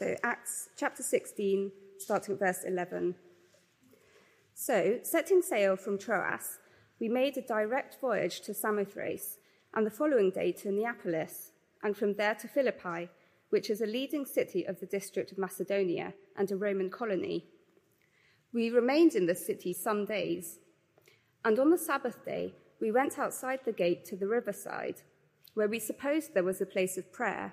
So, Acts chapter 16, starting at verse 11. So, setting sail from Troas, we made a direct voyage to Samothrace, and the following day to Neapolis, and from there to Philippi, which is a leading city of the district of Macedonia and a Roman colony. We remained in the city some days, and on the Sabbath day, we went outside the gate to the riverside, where we supposed there was a place of prayer,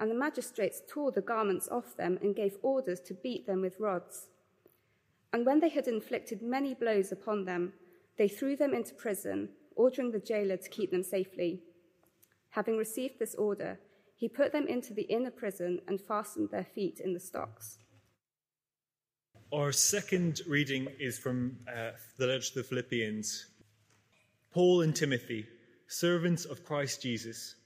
and the magistrates tore the garments off them and gave orders to beat them with rods. And when they had inflicted many blows upon them, they threw them into prison, ordering the jailer to keep them safely. Having received this order, he put them into the inner prison and fastened their feet in the stocks. Our second reading is from uh, the letter to the Philippians. Paul and Timothy, servants of Christ Jesus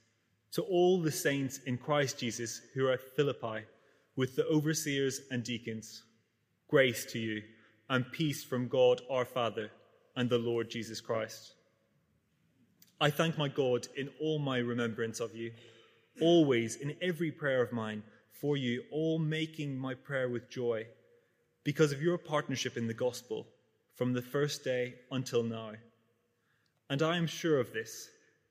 to all the saints in Christ Jesus who are at Philippi, with the overseers and deacons, grace to you and peace from God our Father and the Lord Jesus Christ. I thank my God in all my remembrance of you, always in every prayer of mine for you, all making my prayer with joy, because of your partnership in the gospel from the first day until now. And I am sure of this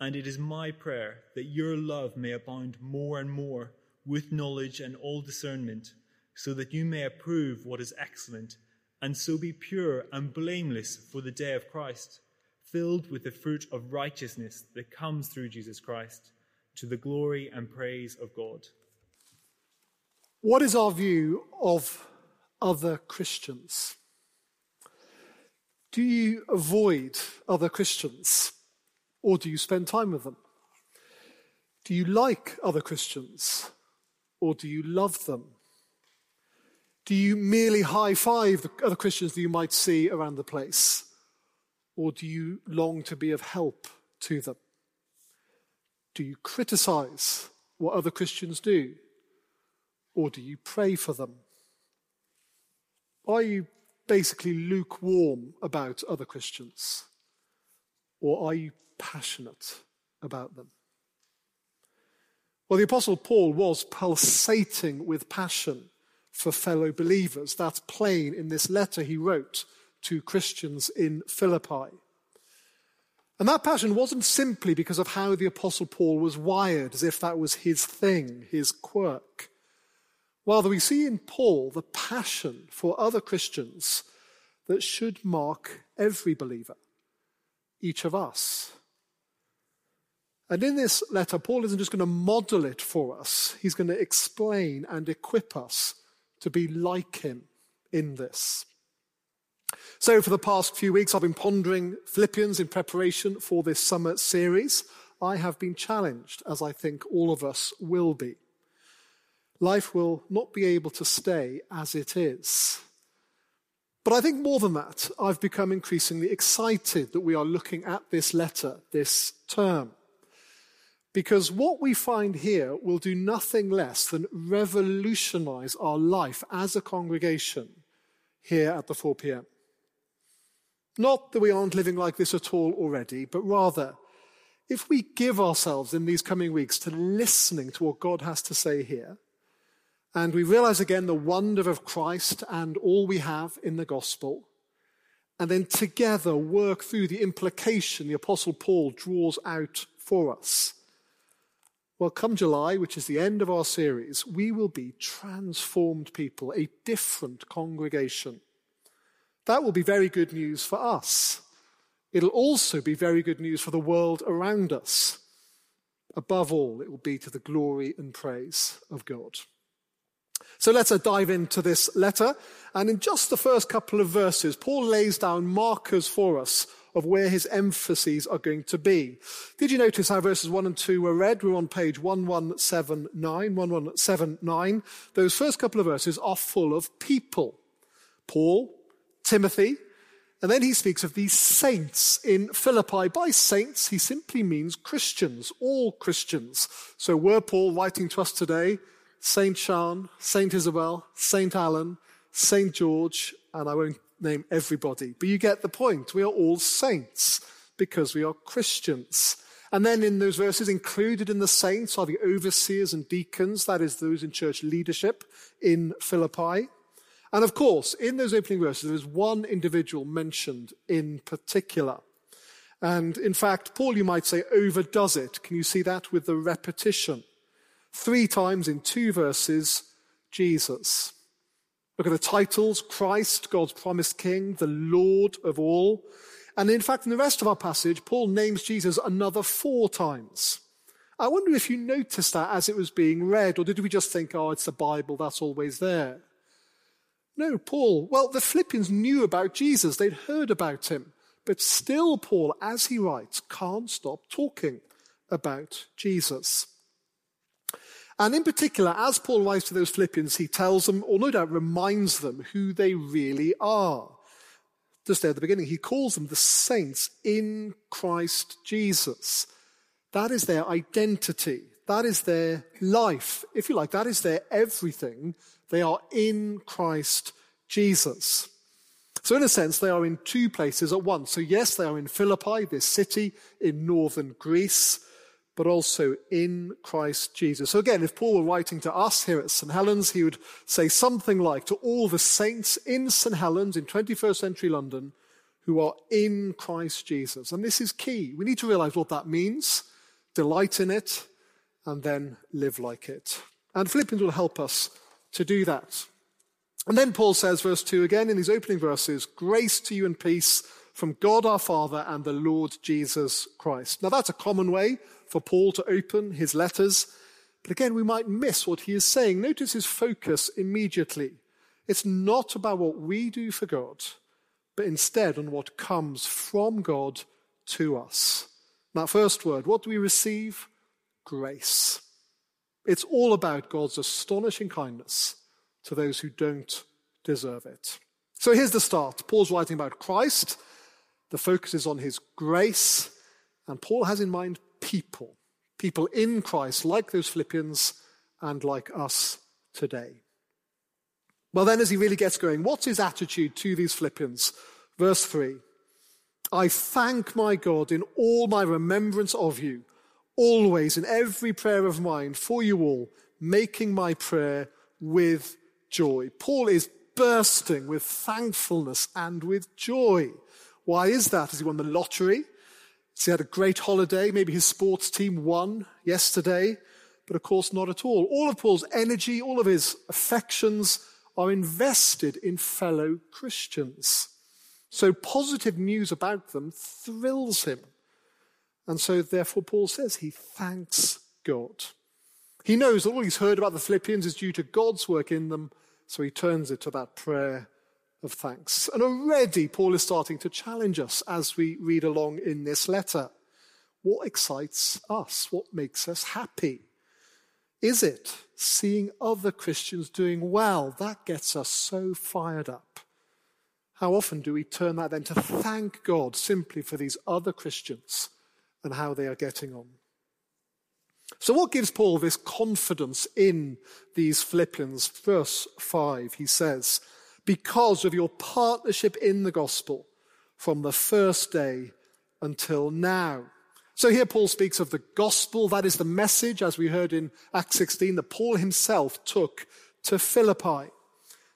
And it is my prayer that your love may abound more and more with knowledge and all discernment, so that you may approve what is excellent, and so be pure and blameless for the day of Christ, filled with the fruit of righteousness that comes through Jesus Christ, to the glory and praise of God. What is our view of other Christians? Do you avoid other Christians? Or do you spend time with them? Do you like other Christians? Or do you love them? Do you merely high five the other Christians that you might see around the place? Or do you long to be of help to them? Do you criticize what other Christians do? Or do you pray for them? Are you basically lukewarm about other Christians? Or are you passionate about them. Well, the Apostle Paul was pulsating with passion for fellow believers. That's plain in this letter he wrote to Christians in Philippi. And that passion wasn't simply because of how the Apostle Paul was wired, as if that was his thing, his quirk. Rather, we see in Paul the passion for other Christians that should mark every believer, each of us. And in this letter, Paul isn't just going to model it for us, he's going to explain and equip us to be like him in this. So, for the past few weeks, I've been pondering Philippians in preparation for this summer series. I have been challenged, as I think all of us will be. Life will not be able to stay as it is. But I think more than that, I've become increasingly excited that we are looking at this letter this term. Because what we find here will do nothing less than revolutionize our life as a congregation here at the 4 p.m. Not that we aren't living like this at all already, but rather, if we give ourselves in these coming weeks to listening to what God has to say here, and we realize again the wonder of Christ and all we have in the gospel, and then together work through the implication the Apostle Paul draws out for us. Well, come July, which is the end of our series, we will be transformed people, a different congregation. That will be very good news for us. It'll also be very good news for the world around us. Above all, it will be to the glory and praise of God. So let's dive into this letter. And in just the first couple of verses, Paul lays down markers for us of where his emphases are going to be. Did you notice how verses 1 and 2 were read? We're on page 1179, 1179. Those first couple of verses are full of people. Paul, Timothy, and then he speaks of these saints in Philippi. By saints, he simply means Christians, all Christians. So were Paul writing to us today, Saint Sean, Saint Isabel, Saint Alan, Saint George, and I won't name everybody, but you get the point. We are all saints because we are Christians. And then in those verses, included in the saints are the overseers and deacons, that is, those in church leadership in Philippi. And of course, in those opening verses, there is one individual mentioned in particular. And in fact, Paul, you might say, overdoes it. Can you see that with the repetition? Three times in two verses, Jesus. Look at the titles Christ, God's promised King, the Lord of all. And in fact, in the rest of our passage, Paul names Jesus another four times. I wonder if you noticed that as it was being read, or did we just think, oh, it's the Bible, that's always there? No, Paul, well, the Philippians knew about Jesus, they'd heard about him. But still, Paul, as he writes, can't stop talking about Jesus. And in particular, as Paul writes to those Philippians, he tells them, or no doubt reminds them, who they really are. Just there at the beginning, he calls them the saints in Christ Jesus. That is their identity. That is their life. If you like, that is their everything. They are in Christ Jesus. So, in a sense, they are in two places at once. So, yes, they are in Philippi, this city in northern Greece, but also in Christ Jesus. So, again, if Paul were writing to us here at St. Helens, he would say something like to all the saints in St. Helens in 21st century London who are in Christ Jesus. And this is key. We need to realize what that means, delight in it, and then live like it. And Philippians will help us to do that. And then Paul says, verse 2 again in these opening verses, grace to you and peace from God our Father and the Lord Jesus Christ. Now that's a common way for Paul to open his letters. But again, we might miss what he is saying. Notice his focus immediately. It's not about what we do for God, but instead on what comes from God to us. That first word, what do we receive? Grace. It's all about God's astonishing kindness to those who don't deserve it. So here's the start. Paul's writing about Christ. The focus is on his grace. And Paul has in mind people. People in Christ, like those Philippians and like us today. Well, then, as he really gets going, what's his attitude to these Philippians? Verse 3 I thank my God in all my remembrance of you always in every prayer of mine for you all, making my prayer with joy. Paul is bursting with thankfulness and with joy. Why is that? Has he won the lottery? He had a great holiday? Maybe his sports team won yesterday? But of course, not at all. All of Paul's energy, all of his affections are invested in fellow Christians. So positive news about them thrills him. And so, therefore, Paul says he thanks God. He knows that all he's heard about the Philippians is due to God's work in them, so he turns it to that prayer of thanks. And already Paul is starting to challenge us as we read along in this letter. What excites us? What makes us happy? Is it seeing other Christians doing well? That gets us so fired up. How often do we turn that then to thank God simply for these other Christians and how they are getting on? So, what gives Paul this confidence in these Philippians? Verse 5, he says, Because of your partnership in the gospel from the first day until now. So here Paul speaks of the gospel. That is the message, as we heard in Acts 16, that Paul himself took to Philippi.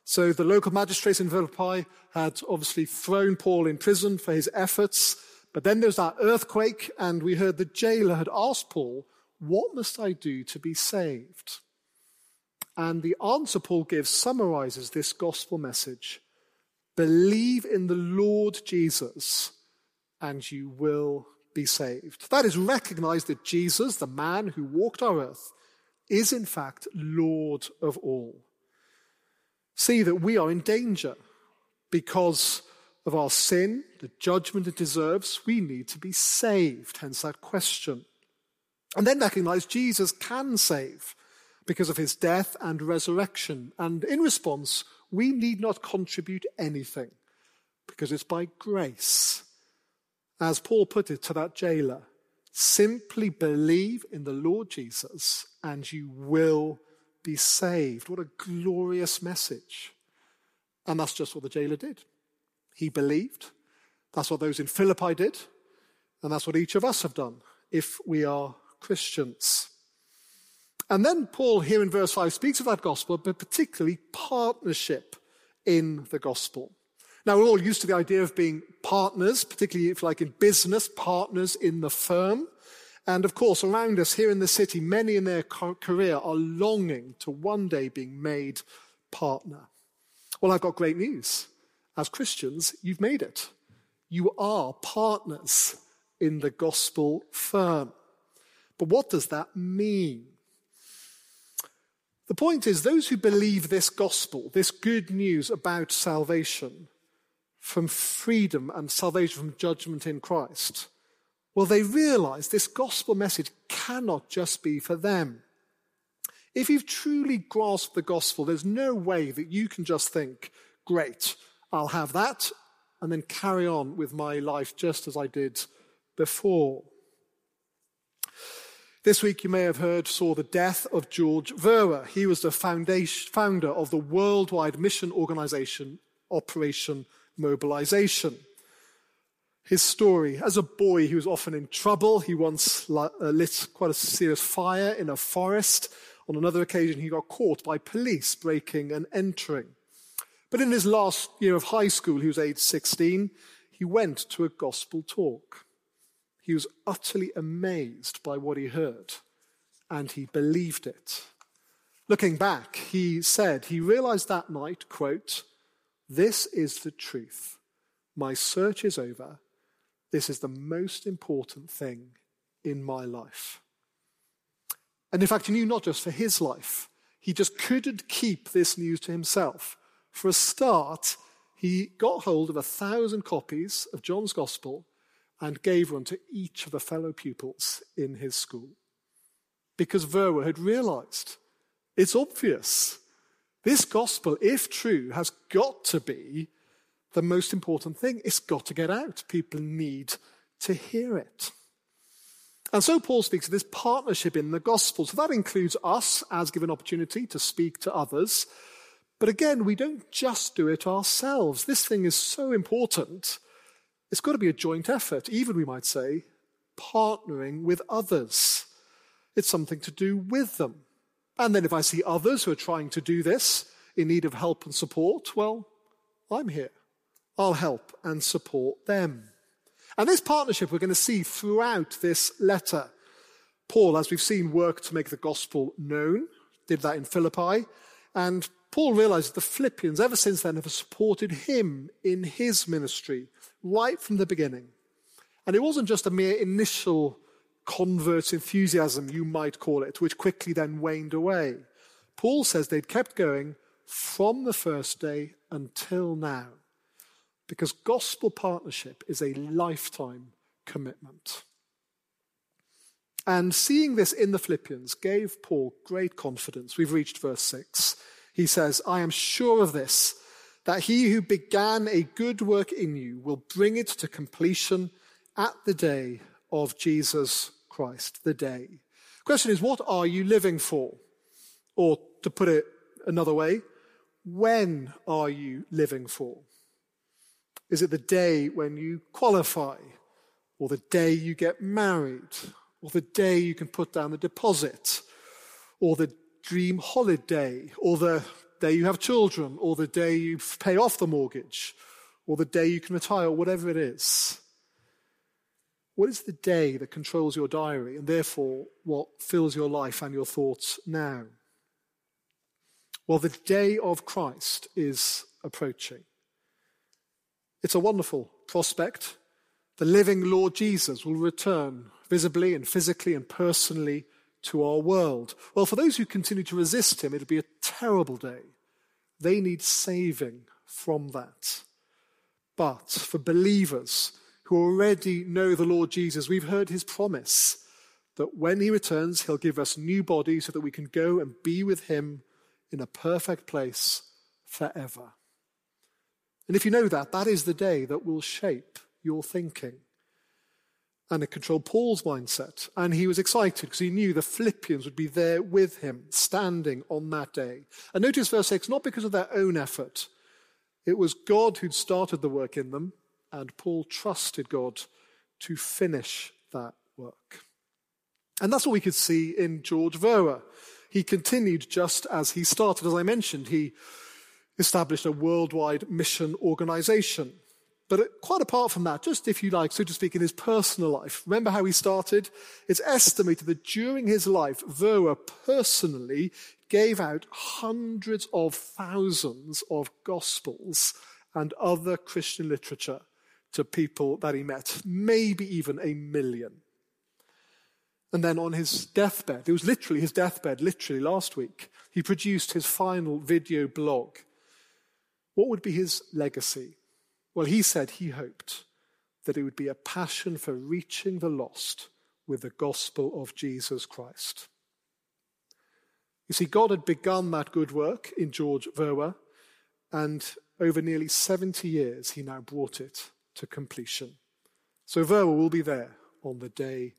So the local magistrates in Philippi had obviously thrown Paul in prison for his efforts. But then there's that earthquake, and we heard the jailer had asked Paul, What must I do to be saved? And the answer Paul gives summarizes this gospel message Believe in the Lord Jesus, and you will be saved. That is, recognize that Jesus, the man who walked our earth, is in fact Lord of all. See that we are in danger because of our sin, the judgment it deserves. We need to be saved, hence that question. And then recognize Jesus can save because of his death and resurrection. And in response, we need not contribute anything because it's by grace as Paul put it to that jailer, simply believe in the Lord Jesus and you will be saved. What a glorious message. And that's just what the jailer did. He believed. That's what those in Philippi did. And that's what each of us have done if we are Christians. And then Paul, here in verse 5, speaks of that gospel, but particularly partnership in the gospel. Now, we're all used to the idea of being partners, particularly if like in business, partners in the firm. And of course, around us here in the city, many in their career are longing to one day being made partner. Well, I've got great news. As Christians, you've made it. You are partners in the gospel firm. But what does that mean? The point is, those who believe this gospel, this good news about salvation, from freedom and salvation from judgment in Christ, well, they realize this gospel message cannot just be for them. If you've truly grasped the gospel, there's no way that you can just think, great, I'll have that, and then carry on with my life just as I did before. This week, you may have heard, saw the death of George Verwer. He was the founder of the worldwide mission organization Operation mobilization. His story as a boy, he was often in trouble. He once uh, lit quite a serious fire in a forest. On another occasion, he got caught by police breaking and entering. But in his last year of high school, he was age 16, he went to a gospel talk. He was utterly amazed by what he heard, and he believed it. Looking back, he said he realized that night, quote, this is the truth. My search is over. This is the most important thing in my life. And in fact, he knew not just for his life, he just couldn't keep this news to himself. For a start, he got hold of a thousand copies of John's Gospel and gave one to each of the fellow pupils in his school. Because Verwer had realized it's obvious. This gospel, if true, has got to be the most important thing. It's got to get out. People need to hear it. And so Paul speaks of this partnership in the gospel. So that includes us as given opportunity to speak to others. But again, we don't just do it ourselves. This thing is so important. It's got to be a joint effort, even we might say, partnering with others. It's something to do with them. And then if I see others who are trying to do this in need of help and support, well, I'm here. I'll help and support them. And this partnership we're going to see throughout this letter. Paul, as we've seen, worked to make the gospel known, did that in Philippi. And Paul realized the Philippians, ever since then, have supported him in his ministry right from the beginning. And it wasn't just a mere initial convert enthusiasm, you might call it, which quickly then waned away. Paul says they'd kept going from the first day until now. Because gospel partnership is a lifetime commitment. And seeing this in the Philippians gave Paul great confidence. We've reached verse 6. He says, I am sure of this, that he who began a good work in you will bring it to completion at the day of Jesus Christ, the day. Question is, what are you living for? Or to put it another way, when are you living for? Is it the day when you qualify? Or the day you get married? Or the day you can put down the deposit? Or the dream holiday? Or the day you have children? Or the day you pay off the mortgage? Or the day you can retire? Or whatever it is. What is the day that controls your diary and therefore what fills your life and your thoughts now? Well, the day of Christ is approaching. It's a wonderful prospect. The living Lord Jesus will return visibly and physically and personally to our world. Well, for those who continue to resist him, it'll be a terrible day. They need saving from that. But for believers who already know the Lord Jesus, we've heard his promise that when he returns, he'll give us new bodies so that we can go and be with him in a perfect place forever. And if you know that, that is the day that will shape your thinking. And it controlled Paul's mindset. And he was excited because he knew the Philippians would be there with him, standing on that day. And notice verse 6 not because of their own effort, it was God who'd started the work in them, and Paul trusted God to finish that work. And that's what we could see in George Verwer he continued just as he started. As I mentioned, he established a worldwide mission organization. But uh, quite apart from that, just if you like, so to speak, in his personal life, remember how he started? It's estimated that during his life, Verwer personally gave out hundreds of thousands of gospels and other Christian literature to people that he met, maybe even a million. And then on his deathbed, it was literally his deathbed, literally last week, he produced his final video blog. What would be his legacy? Well, he said he hoped that it would be a passion for reaching the lost with the gospel of Jesus Christ. You see, God had begun that good work in George Verwer, and over nearly 70 years, he now brought it to completion. So Verwer will be there on the day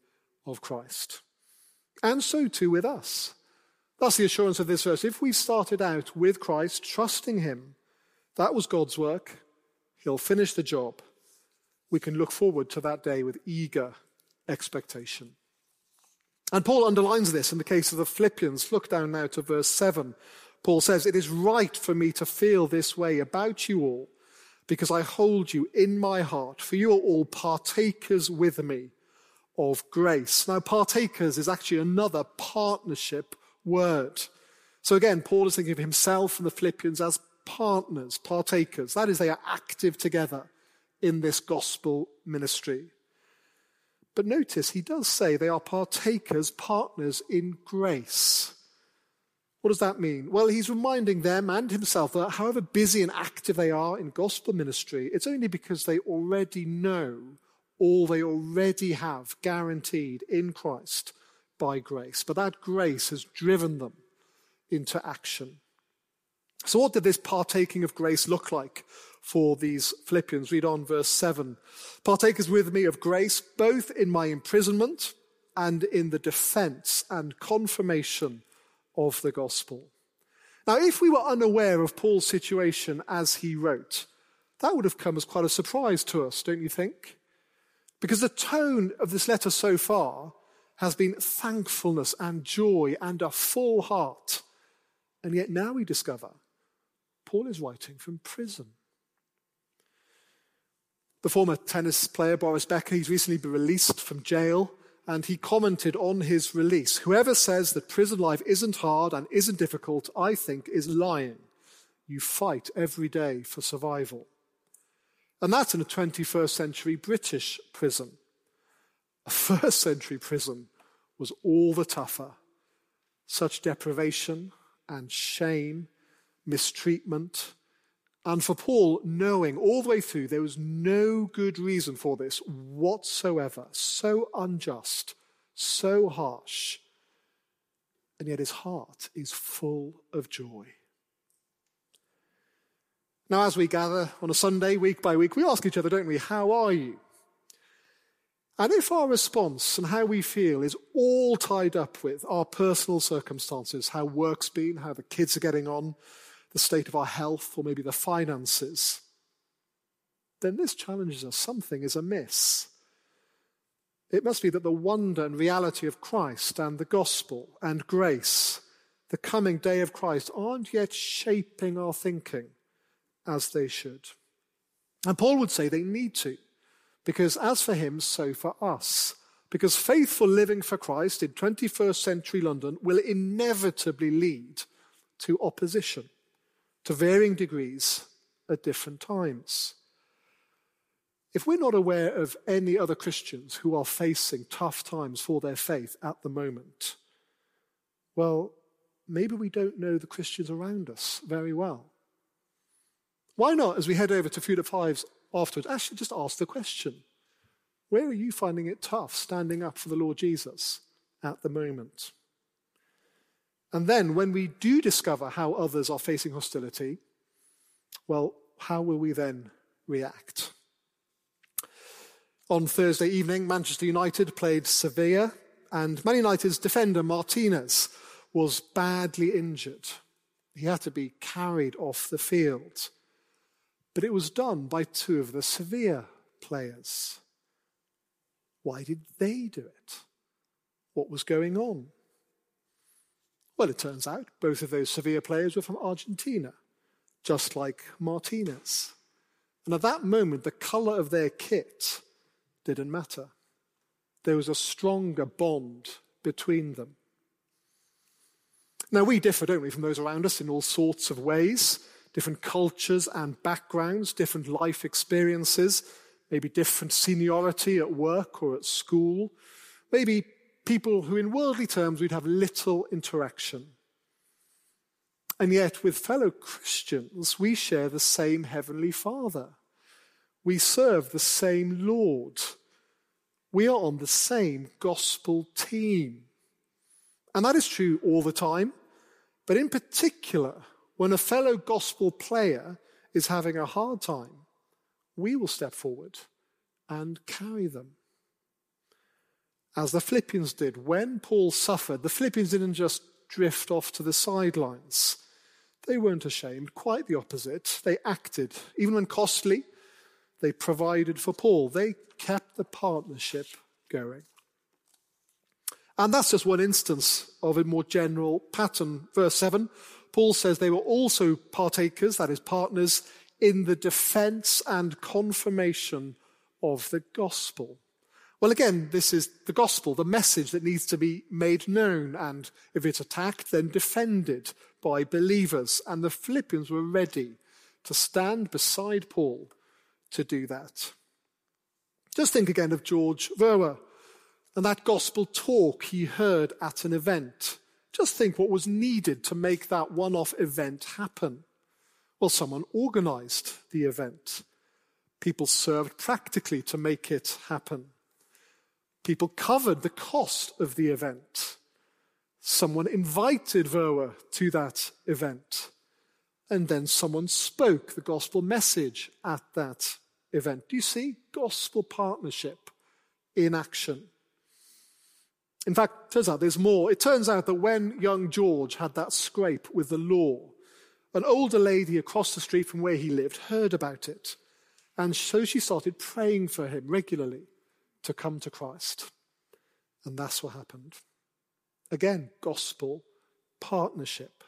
of Christ. And so too with us. That's the assurance of this verse. If we started out with Christ, trusting Him, that was God's work. He'll finish the job. We can look forward to that day with eager expectation. And Paul underlines this in the case of the Philippians. Look down now to verse 7. Paul says, It is right for me to feel this way about you all, because I hold you in my heart, for you are all partakers with me of grace. Now, partakers is actually another partnership word. So again, Paul is thinking of himself and the Philippians as partners, partakers. That is, they are active together in this gospel ministry. But notice he does say they are partakers, partners in grace. What does that mean? Well, he's reminding them and himself that however busy and active they are in gospel ministry, it's only because they already know all they already have guaranteed in Christ by grace. But that grace has driven them into action. So, what did this partaking of grace look like for these Philippians? Read on verse 7. Partakers with me of grace, both in my imprisonment and in the defense and confirmation of the gospel. Now, if we were unaware of Paul's situation as he wrote, that would have come as quite a surprise to us, don't you think? Because the tone of this letter so far has been thankfulness and joy and a full heart. And yet now we discover Paul is writing from prison. The former tennis player Boris Becker, he's recently been released from jail, and he commented on his release Whoever says that prison life isn't hard and isn't difficult, I think, is lying. You fight every day for survival. And that's in a 21st century British prison. A first century prison was all the tougher. Such deprivation and shame, mistreatment. And for Paul, knowing all the way through there was no good reason for this whatsoever, so unjust, so harsh, and yet his heart is full of joy. Now, as we gather on a Sunday, week by week, we ask each other, don't we, how are you? And if our response and how we feel is all tied up with our personal circumstances, how work's been, how the kids are getting on, the state of our health, or maybe the finances, then this challenges us. Something is amiss. It must be that the wonder and reality of Christ and the gospel and grace, the coming day of Christ, aren't yet shaping our thinking as they should. And Paul would say they need to. Because as for him, so for us. Because faithful living for Christ in 21st century London will inevitably lead to opposition to varying degrees at different times. If we're not aware of any other Christians who are facing tough times for their faith at the moment, well, maybe we don't know the Christians around us very well. Why not, as we head over to Food of Fives afterwards, actually just ask the question where are you finding it tough standing up for the Lord Jesus at the moment? And then, when we do discover how others are facing hostility, well, how will we then react? On Thursday evening, Manchester United played Sevilla, and Man United's defender Martinez was badly injured. He had to be carried off the field. But it was done by two of the Sevilla players. Why did they do it? What was going on? Well, it turns out both of those Sevilla players were from Argentina, just like Martinez. And at that moment, the colour of their kit didn't matter. There was a stronger bond between them. Now, we differ, don't we, from those around us in all sorts of ways different cultures and backgrounds, different life experiences, maybe different seniority at work or at school, maybe people who, in worldly terms, we'd have little interaction. And yet, with fellow Christians, we share the same Heavenly Father. We serve the same Lord. We are on the same gospel team. And that is true all the time, but in particular, when a fellow gospel player is having a hard time, we will step forward and carry them. As the Philippians did. When Paul suffered, the Philippians didn't just drift off to the sidelines. They weren't ashamed, quite the opposite. They acted. Even when costly, they provided for Paul. They kept the partnership going. And that's just one instance of a more general pattern. Verse 7 Paul says they were also partakers, that is, partners, in the defense and confirmation of the gospel. Well, again, this is the gospel, the message that needs to be made known, and if it's attacked, then defended by believers. And the Philippians were ready to stand beside Paul to do that. Just think again of George Verwer and that gospel talk he heard at an event. Just think what was needed to make that one off event happen. Well, someone organized the event. People served practically to make it happen. People covered the cost of the event. Someone invited Verwer to that event. And then someone spoke the gospel message at that event. Do you see? Gospel partnership in action. In fact, turns out there's more. It turns out that when young George had that scrape with the law, an older lady across the street from where he lived heard about it. And so she started praying for him regularly to come to Christ. And that's what happened. Again, gospel partnership.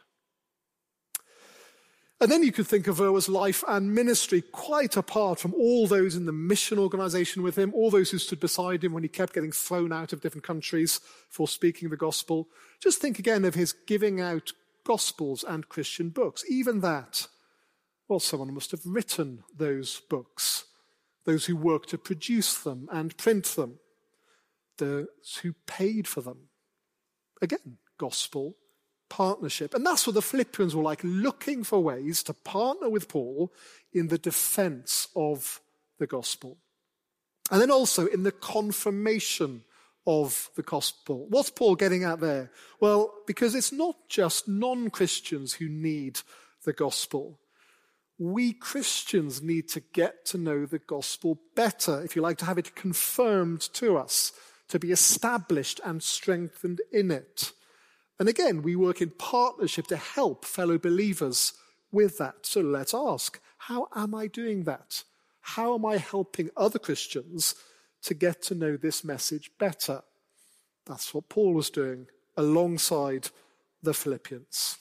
And then you could think of Verwer's life and ministry quite apart from all those in the mission organization with him, all those who stood beside him when he kept getting thrown out of different countries for speaking the gospel. Just think again of his giving out gospels and Christian books. Even that, well, someone must have written those books, those who worked to produce them and print them, those who paid for them. Again, gospel partnership. And that's what the Philippians were like, looking for ways to partner with Paul in the defense of the gospel. And then also in the confirmation of the gospel. What's Paul getting at there? Well, because it's not just non Christians who need the gospel. We Christians need to get to know the gospel better, if you like, to have it confirmed to us, to be established and strengthened in it. And again, we work in partnership to help fellow believers with that. So let's ask, how am I doing that? How am I helping other Christians to get to know this message better? That's what Paul was doing alongside the Philippians.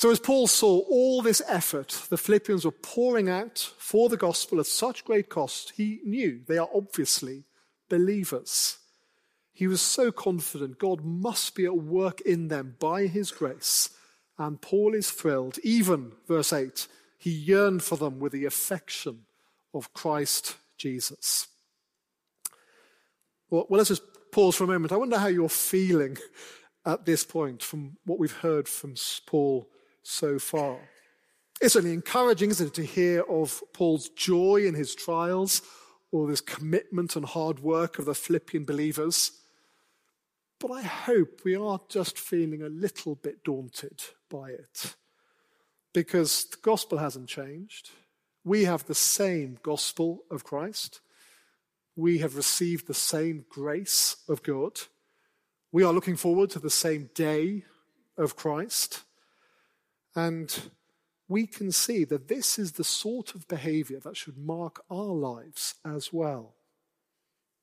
So, as Paul saw all this effort the Philippians were pouring out for the gospel at such great cost, he knew they are obviously believers. He was so confident God must be at work in them by his grace. And Paul is thrilled. Even, verse 8, he yearned for them with the affection of Christ Jesus. Well, well, let's just pause for a moment. I wonder how you're feeling at this point from what we've heard from Paul so far. It's only encouraging, isn't it, to hear of Paul's joy in his trials, or this commitment and hard work of the Philippian believers. But I hope we are just feeling a little bit daunted by it because the gospel hasn't changed. We have the same gospel of Christ. We have received the same grace of God. We are looking forward to the same day of Christ. And we can see that this is the sort of behavior that should mark our lives as well.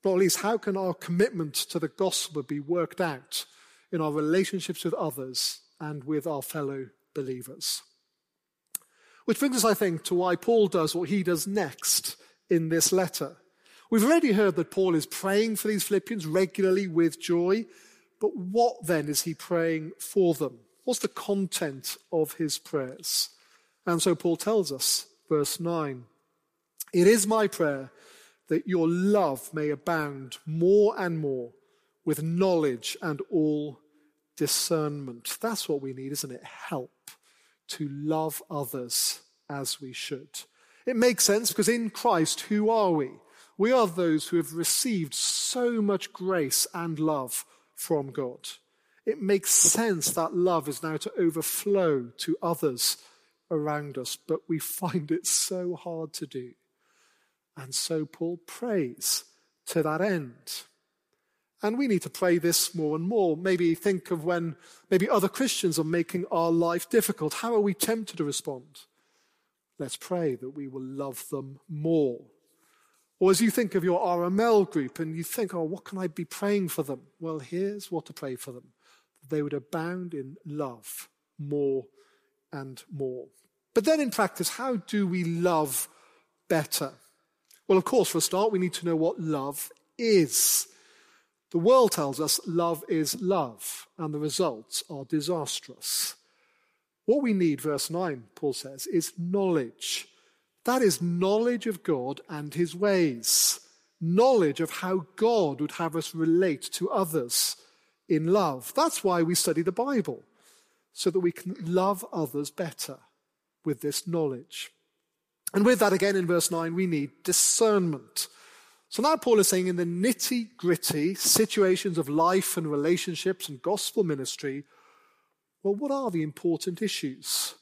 At least, how can our commitment to the gospel be worked out in our relationships with others and with our fellow believers? Which brings us, I think, to why Paul does what he does next in this letter. We've already heard that Paul is praying for these Philippians regularly with joy, but what then is he praying for them? What's the content of his prayers? And so Paul tells us, verse 9, It is my prayer that your love may abound more and more with knowledge and all discernment. That's what we need, isn't it? Help to love others as we should. It makes sense because in Christ, who are we? We are those who have received so much grace and love from God. It makes sense that love is now to overflow to others around us, but we find it so hard to do. And so Paul prays to that end. And we need to pray this more and more. Maybe think of when maybe other Christians are making our life difficult. How are we tempted to respond? Let's pray that we will love them more. Or as you think of your RML group and you think, oh, what can I be praying for them? Well, here's what to pray for them they would abound in love more and more. But then in practice, how do we love better? Well, of course, for a start, we need to know what love is. The world tells us love is love, and the results are disastrous. What we need, verse 9, Paul says, is knowledge. That is knowledge of God and his ways, knowledge of how God would have us relate to others in love. That's why we study the Bible, so that we can love others better with this knowledge. And with that, again in verse 9, we need discernment. So now Paul is saying in the nitty gritty situations of life and relationships and gospel ministry, well, what are the important issues?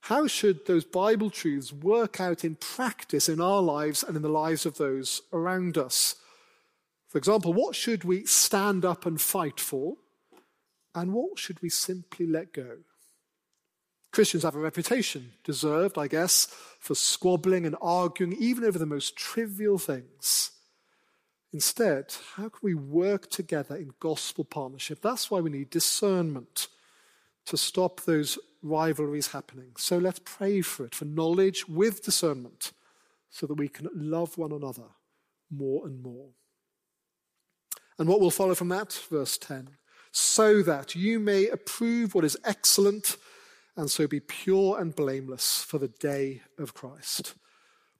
How should those Bible truths work out in practice in our lives and in the lives of those around us? For example, what should we stand up and fight for? And what should we simply let go? Christians have a reputation, deserved, I guess, for squabbling and arguing even over the most trivial things. Instead, how can we work together in gospel partnership? That's why we need discernment to stop those rivalries happening. So let's pray for it, for knowledge with discernment, so that we can love one another more and more. And what will follow from that? Verse 10 so that you may approve what is excellent and so be pure and blameless for the day of Christ.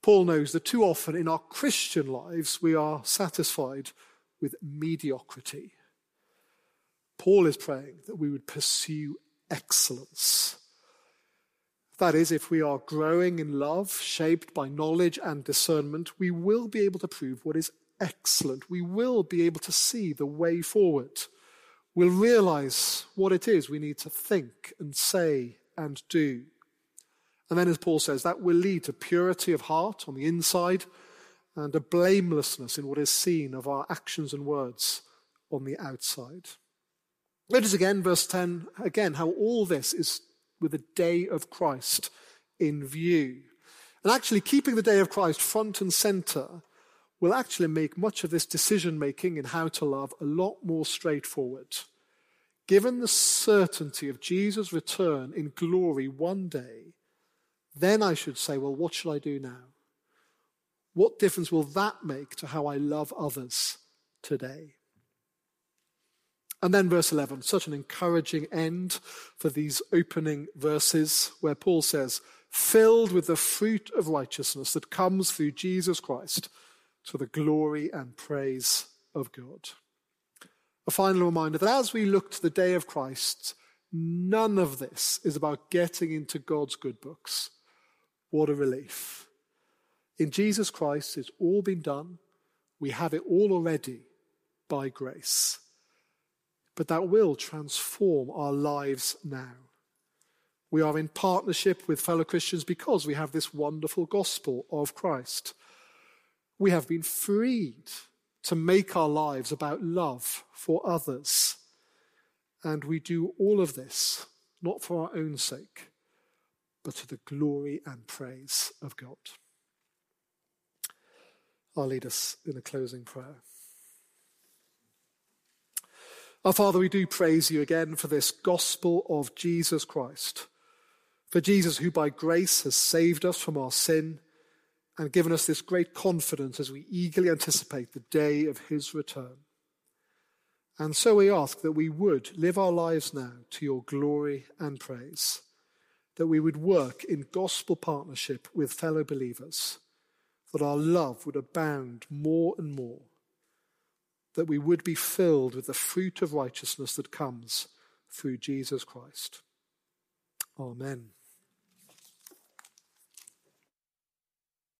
Paul knows that too often in our Christian lives we are satisfied with mediocrity. Paul is praying that we would pursue excellence. That is, if we are growing in love, shaped by knowledge and discernment, we will be able to prove what is excellent. We will be able to see the way forward. We'll realize what it is we need to think and say and do. And then, as Paul says, that will lead to purity of heart on the inside and a blamelessness in what is seen of our actions and words on the outside. Notice again, verse 10, again, how all this is with the day of Christ in view. And actually, keeping the day of Christ front and center will actually make much of this decision making in how to love a lot more straightforward. Given the certainty of Jesus' return in glory one day, then I should say, well, what should I do now? What difference will that make to how I love others today? And then verse 11, such an encouraging end for these opening verses where Paul says, filled with the fruit of righteousness that comes through Jesus Christ to the glory and praise of God. A final reminder that as we look to the day of Christ, none of this is about getting into God's good books. What a relief. In Jesus Christ, it's all been done. We have it all already by grace. But that will transform our lives now. We are in partnership with fellow Christians because we have this wonderful gospel of Christ. We have been freed to make our lives about love for others. And we do all of this not for our own sake, but to the glory and praise of God. I'll lead us in a closing prayer. Our Father, we do praise you again for this gospel of Jesus Christ, for Jesus who by grace has saved us from our sin and given us this great confidence as we eagerly anticipate the day of his return. And so we ask that we would live our lives now to your glory and praise, that we would work in gospel partnership with fellow believers that our love would abound more and more, that we would be filled with the fruit of righteousness that comes through Jesus Christ. Amen.